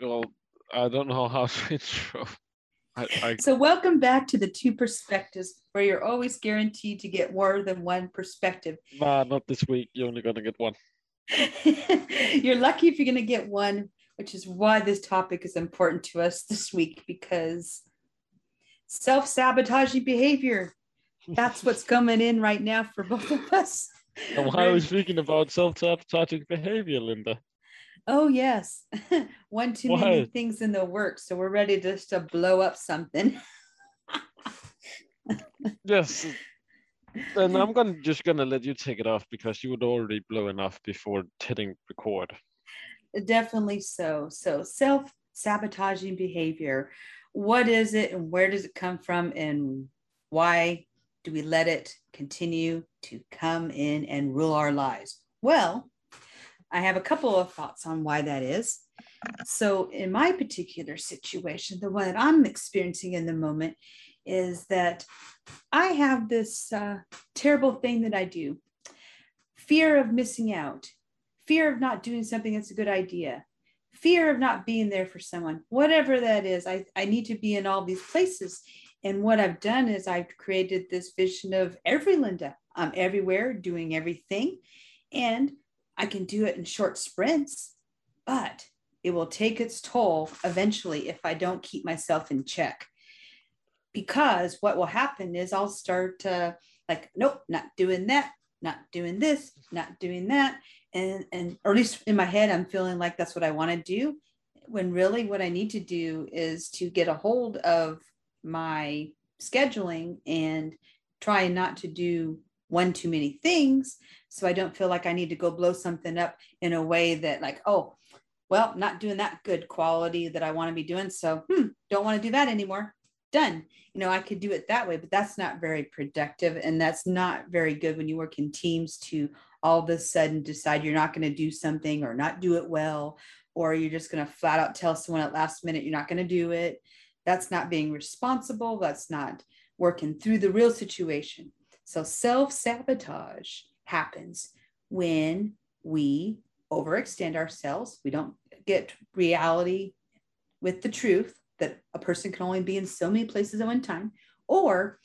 well, I don't know how to intro. I, I, So, welcome back to the two perspectives, where you're always guaranteed to get more than one perspective. nah, not this week. You're only gonna get one. you're lucky if you're going to get one, which is why this topic is important to us this week because self sabotaging behavior. That's what's coming in right now for both of us. And why are we speaking about self-sabotaging behavior, Linda? Oh yes, one too Why? many things in the works, so we're ready just to blow up something. Yes. and I'm gonna just gonna let you take it off because you would already blow enough before hitting record. Definitely so. So self sabotaging behavior. What is it, and where does it come from, and why do we let it continue to come in and rule our lives? Well, I have a couple of thoughts on why that is. So, in my particular situation, the one that I'm experiencing in the moment is that I have this uh, terrible thing that I do fear of missing out, fear of not doing something that's a good idea, fear of not being there for someone, whatever that is. I, I need to be in all these places. And what I've done is I've created this vision of every Linda. I'm everywhere doing everything. And I can do it in short sprints, but it will take its toll eventually if I don't keep myself in check. Because what will happen is I'll start uh, like, nope, not doing that, not doing this, not doing that. And, and or at least in my head, I'm feeling like that's what I want to do. When really what I need to do is to get a hold of my scheduling and try not to do one too many things so i don't feel like i need to go blow something up in a way that like oh well not doing that good quality that i want to be doing so hmm, don't want to do that anymore. Done. You know i could do it that way but that's not very productive and that's not very good when you work in teams to all of a sudden decide you're not going to do something or not do it well or you're just going to flat out tell someone at last minute you're not going to do it. That's not being responsible that's not working through the real situation so self sabotage happens when we overextend ourselves. We don't get reality with the truth that a person can only be in so many places at one time. Or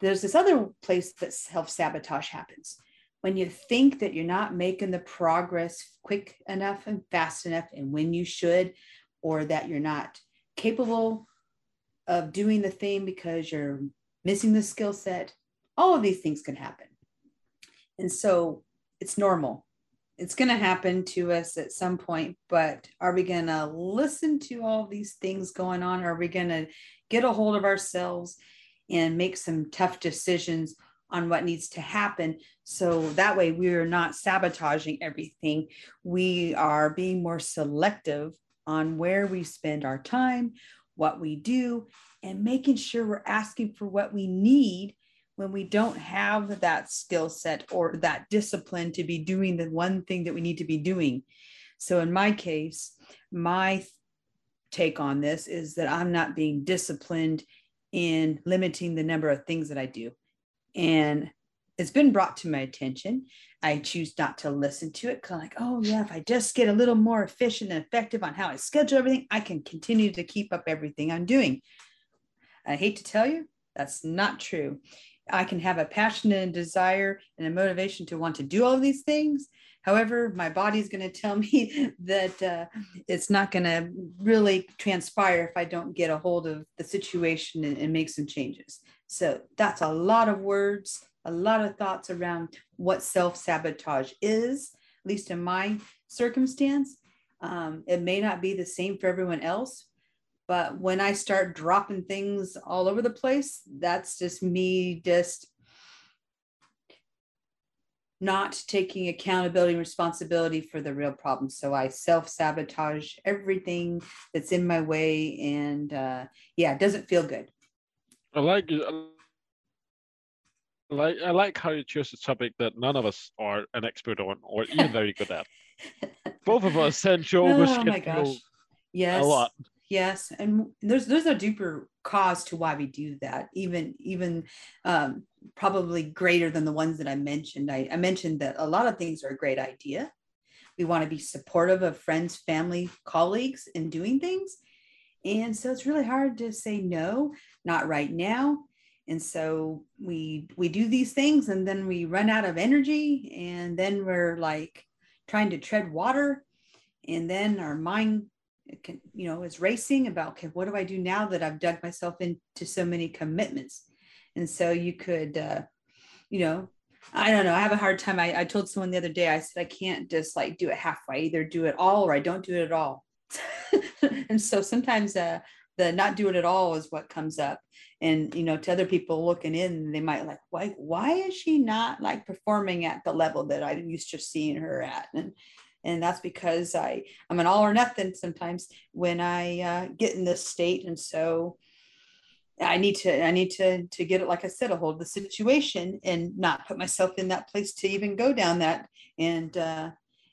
there's this other place that self sabotage happens when you think that you're not making the progress quick enough and fast enough and when you should, or that you're not capable of doing the thing because you're missing the skill set all of these things can happen. And so it's normal. It's going to happen to us at some point, but are we going to listen to all these things going on? Are we going to get a hold of ourselves and make some tough decisions on what needs to happen? So that way we're not sabotaging everything. We are being more selective on where we spend our time, what we do, and making sure we're asking for what we need when we don't have that skill set or that discipline to be doing the one thing that we need to be doing. So, in my case, my take on this is that I'm not being disciplined in limiting the number of things that I do. And it's been brought to my attention. I choose not to listen to it because, I'm like, oh, yeah, if I just get a little more efficient and effective on how I schedule everything, I can continue to keep up everything I'm doing. I hate to tell you, that's not true. I can have a passion and a desire and a motivation to want to do all these things. However, my body's going to tell me that uh, it's not going to really transpire if I don't get a hold of the situation and, and make some changes. So that's a lot of words, a lot of thoughts around what self sabotage is, at least in my circumstance. Um, it may not be the same for everyone else, but when I start dropping things all over the place, that's just me just not taking accountability and responsibility for the real problem. So I self sabotage everything that's in my way. And uh, yeah, it doesn't feel good. I like. I like I like how you chose a topic that none of us are an expert on or even very good at. Both of us tend to oh overschedule gosh. Yes. a lot. Yes, and there's there's a deeper cause to why we do that, even even um, probably greater than the ones that I mentioned. I, I mentioned that a lot of things are a great idea, we want to be supportive of friends, family, colleagues in doing things. And so it's really hard to say no, not right now. And so we we do these things and then we run out of energy and then we're like trying to tread water and then our mind can, you know is racing about okay what do I do now that I've dug myself into so many commitments. And so you could uh, you know I don't know. I have a hard time. I, I told someone the other day, I said, I can't just like do it halfway, either do it all or I don't do it at all. and so sometimes uh, the not do it at all is what comes up. And, you know, to other people looking in, they might like, why, why is she not like performing at the level that I used to seeing her at? And, and that's because I, I'm an all or nothing sometimes when I uh, get in this state. And so, I need to I need to to get it like I said a hold of the situation and not put myself in that place to even go down that and uh,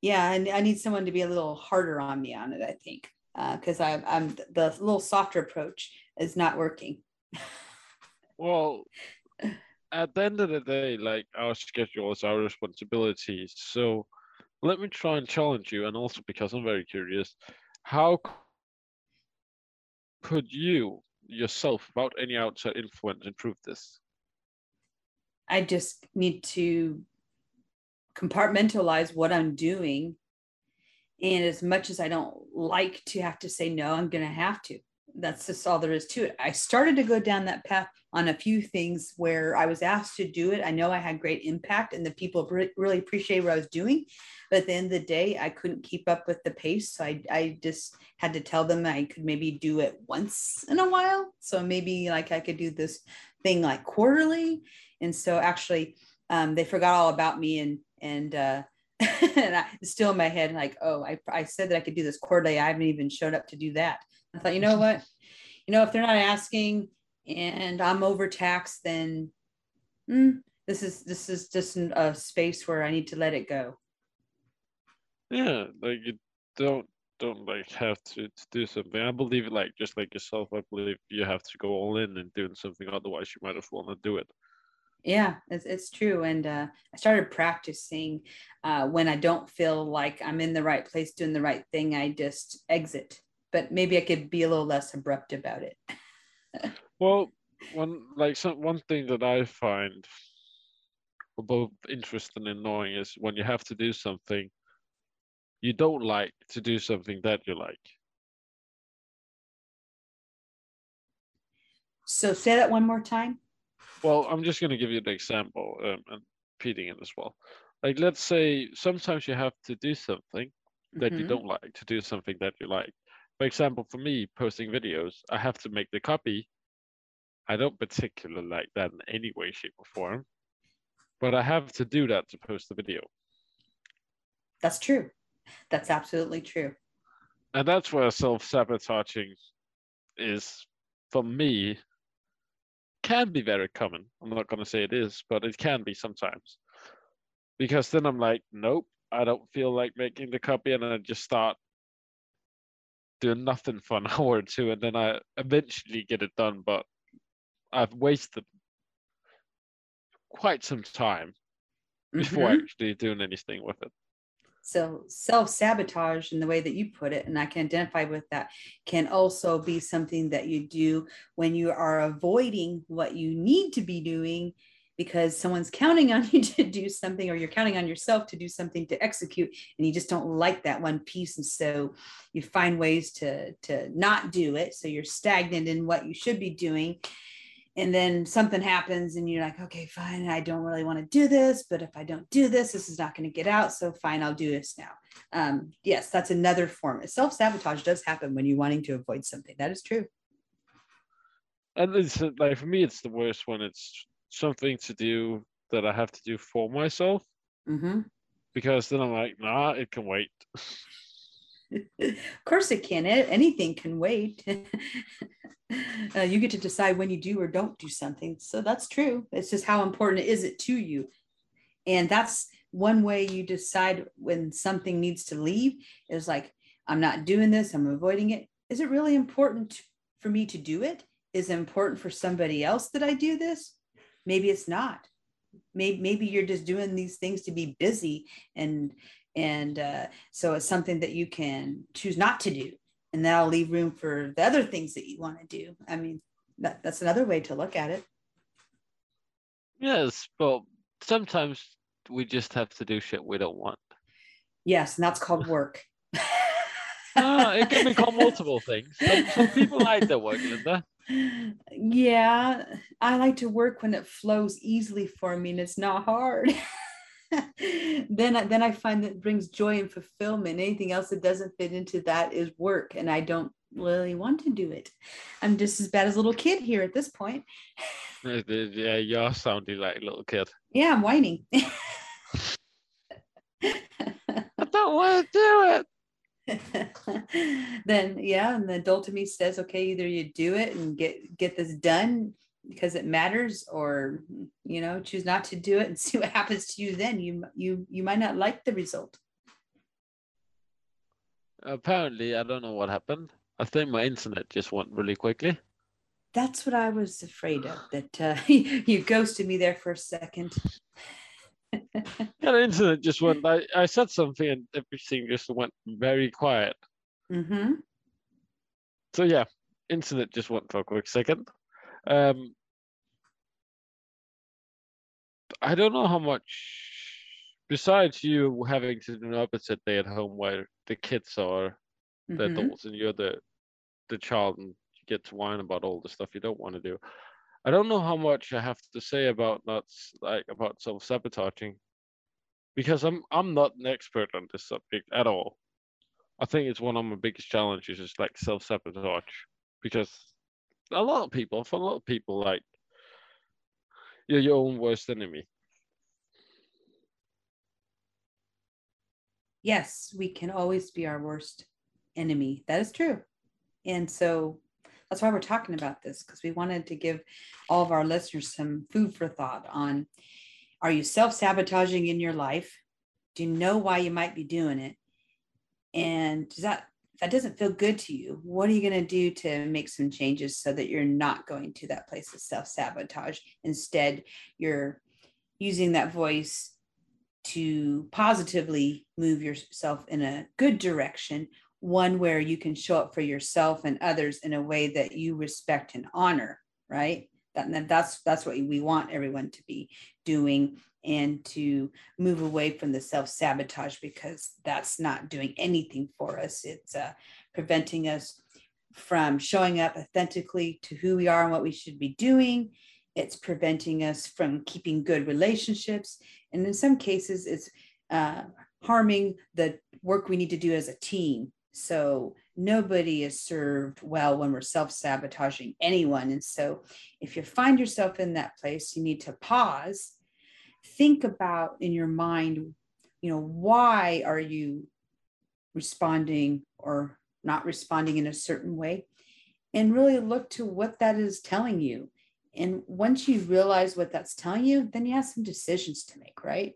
yeah and I need someone to be a little harder on me on it I think because uh, I'm the little softer approach is not working. well, at the end of the day, like our schedules, our responsibilities, So let me try and challenge you, and also because I'm very curious, how could you yourself without any outside influence improve this? I just need to compartmentalize what I'm doing. And as much as I don't like to have to say no, I'm going to have to. That's just all there is to it. I started to go down that path on a few things where I was asked to do it. I know I had great impact and the people really appreciate what I was doing. But at the end of the day, I couldn't keep up with the pace. So I, I just had to tell them I could maybe do it once in a while. So maybe like I could do this thing like quarterly. And so actually, um, they forgot all about me and, and, uh, and I, still in my head like, oh, I, I said that I could do this quarterly. I haven't even showed up to do that. I thought, you know what? You know, if they're not asking and I'm overtaxed, then mm, this is this is just a space where I need to let it go. Yeah, like you don't don't like have to, to do something. I believe like just like yourself, I believe you have to go all in and doing something. Otherwise, you might as well not do it. Yeah, it's, it's true. And uh, I started practicing uh, when I don't feel like I'm in the right place doing the right thing, I just exit. But maybe I could be a little less abrupt about it. well, one like some one thing that I find both interesting and annoying is when you have to do something you don't like to do something that you like. So say that one more time. Well, I'm just going to give you an example um, and repeating it as well. Like, let's say sometimes you have to do something that mm-hmm. you don't like to do something that you like. For example, for me, posting videos, I have to make the copy. I don't particularly like that in any way, shape, or form, but I have to do that to post the video. That's true. That's absolutely true. And that's where self sabotaging is, for me, can be very common. I'm not going to say it is, but it can be sometimes. Because then I'm like, nope, I don't feel like making the copy. And I just start doing nothing for an hour or two. And then I eventually get it done. But I've wasted quite some time before mm-hmm. actually doing anything with it. So self sabotage, in the way that you put it, and I can identify with that, can also be something that you do when you are avoiding what you need to be doing because someone's counting on you to do something or you're counting on yourself to do something to execute and you just don't like that one piece and so you find ways to to not do it. So you're stagnant in what you should be doing and then something happens and you're like okay fine i don't really want to do this but if i don't do this this is not going to get out so fine i'll do this now. Um, yes that's another form self-sabotage does happen when you're wanting to avoid something. That is true. And it's like for me it's the worst when it's something to do that i have to do for myself mm-hmm. because then i'm like nah it can wait of course it can anything can wait uh, you get to decide when you do or don't do something. So that's true. It's just how important is it to you. And that's one way you decide when something needs to leave is like, I'm not doing this, I'm avoiding it. Is it really important for me to do it? Is it important for somebody else that I do this? Maybe it's not. Maybe, maybe you're just doing these things to be busy and And uh, so it's something that you can choose not to do. And that'll leave room for the other things that you want to do. I mean, that, that's another way to look at it. Yes, but sometimes we just have to do shit we don't want. Yes, and that's called work. Ah, it can be called multiple things. Some, some people like their work, Linda. Yeah, I like to work when it flows easily for me and it's not hard. then, I, then I find that it brings joy and fulfillment. Anything else that doesn't fit into that is work, and I don't really want to do it. I'm just as bad as a little kid here at this point. Yeah, you're sounding like a little kid. Yeah, I'm whining. I don't want to do it. then yeah, and the adult in me says, okay, either you do it and get get this done because it matters, or you know, choose not to do it and see what happens to you. Then you you you might not like the result. Apparently, I don't know what happened. I think my internet just went really quickly. That's what I was afraid of. That uh, you ghosted me there for a second. yeah, incident just went. I, I said something and everything just went very quiet. Mm-hmm. So yeah, incident just went for a quick second. Um, I don't know how much. Besides you having to do an opposite day at home where the kids are the Mhm. adults and you're the the child and you get to whine about all the stuff you don't want to do. I don't know how much I have to say about not like about self sabotaging because I'm I'm not an expert on this subject at all. I think it's one of my biggest challenges is like self sabotage because a lot of people, for a lot of people, like you're your own worst enemy. Yes, we can always be our worst enemy. That is true. And so that's why we're talking about this because we wanted to give all of our listeners some food for thought on are you self sabotaging in your life? Do you know why you might be doing it? And does that, that doesn't feel good to you, what are you going to do to make some changes so that you're not going to that place of self sabotage? Instead, you're using that voice to positively move yourself in a good direction, one where you can show up for yourself and others in a way that you respect and honor, right? That, that- that's that's what we want everyone to be doing and to move away from the self-sabotage because that's not doing anything for us. It's uh, preventing us from showing up authentically to who we are and what we should be doing. It's preventing us from keeping good relationships and in some cases it's uh, harming the work we need to do as a team so nobody is served well when we're self-sabotaging anyone and so if you find yourself in that place you need to pause think about in your mind you know why are you responding or not responding in a certain way and really look to what that is telling you and once you realize what that's telling you, then you have some decisions to make, right?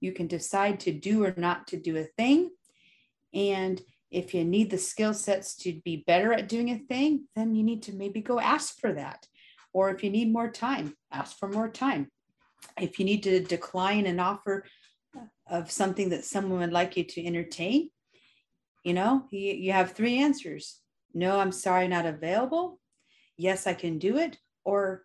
You can decide to do or not to do a thing. And if you need the skill sets to be better at doing a thing, then you need to maybe go ask for that. Or if you need more time, ask for more time. If you need to decline an offer of something that someone would like you to entertain, you know, you, you have three answers. No, I'm sorry, not available. Yes, I can do it. Or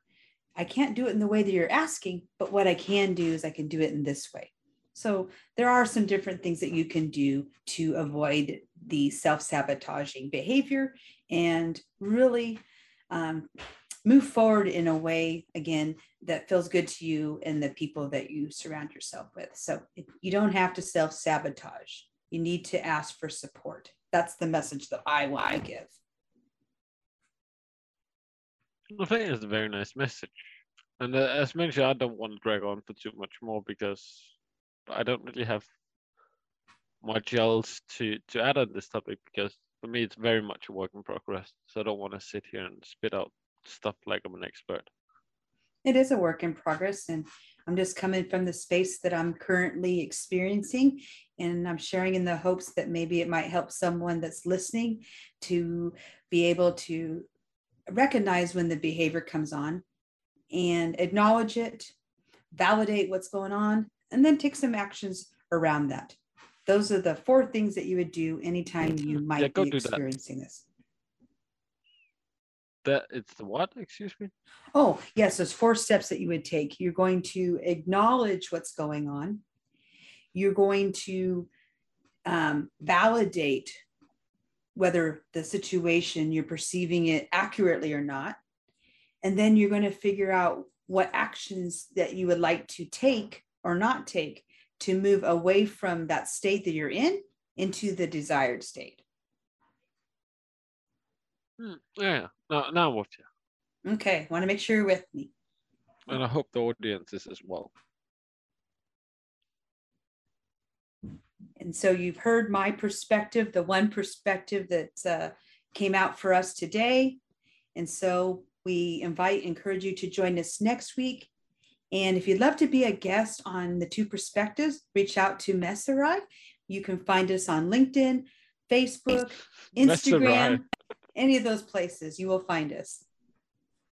I can't do it in the way that you're asking, but what I can do is I can do it in this way. So there are some different things that you can do to avoid the self-sabotaging behavior and really um, move forward in a way again that feels good to you and the people that you surround yourself with. So you don't have to self-sabotage. You need to ask for support. That's the message that I want to give. I think it's a very nice message. And uh, as mentioned, I don't want to drag on for too much more because I don't really have much else to, to add on this topic because for me it's very much a work in progress. So I don't want to sit here and spit out stuff like I'm an expert. It is a work in progress, and I'm just coming from the space that I'm currently experiencing. And I'm sharing in the hopes that maybe it might help someone that's listening to be able to recognize when the behavior comes on and acknowledge it, validate what's going on, and then take some actions around that. those are the four things that you would do anytime you might Yeah, go be experiencing this. That it's the what? Excuse me. Oh, yes, there's four steps that you would take. You're going to acknowledge what's going on. You're going to um, validate whether the situation you're perceiving it accurately or not. And then you're going to figure out what actions that you would like to take or not take to move away from that state that you're in into the desired state. Hmm, Yeah. Now, now you, Okay, want to make sure you're with me. and I hope the audience is as well. And so you've heard my perspective, the one perspective that uh, came out for us today. And so we invite, encourage you to join us next week. And if you'd love to be a guest on the two perspectives, reach out to Mads or I. You can find us on LinkedIn, Facebook, Instagram, any of those places. You will find us.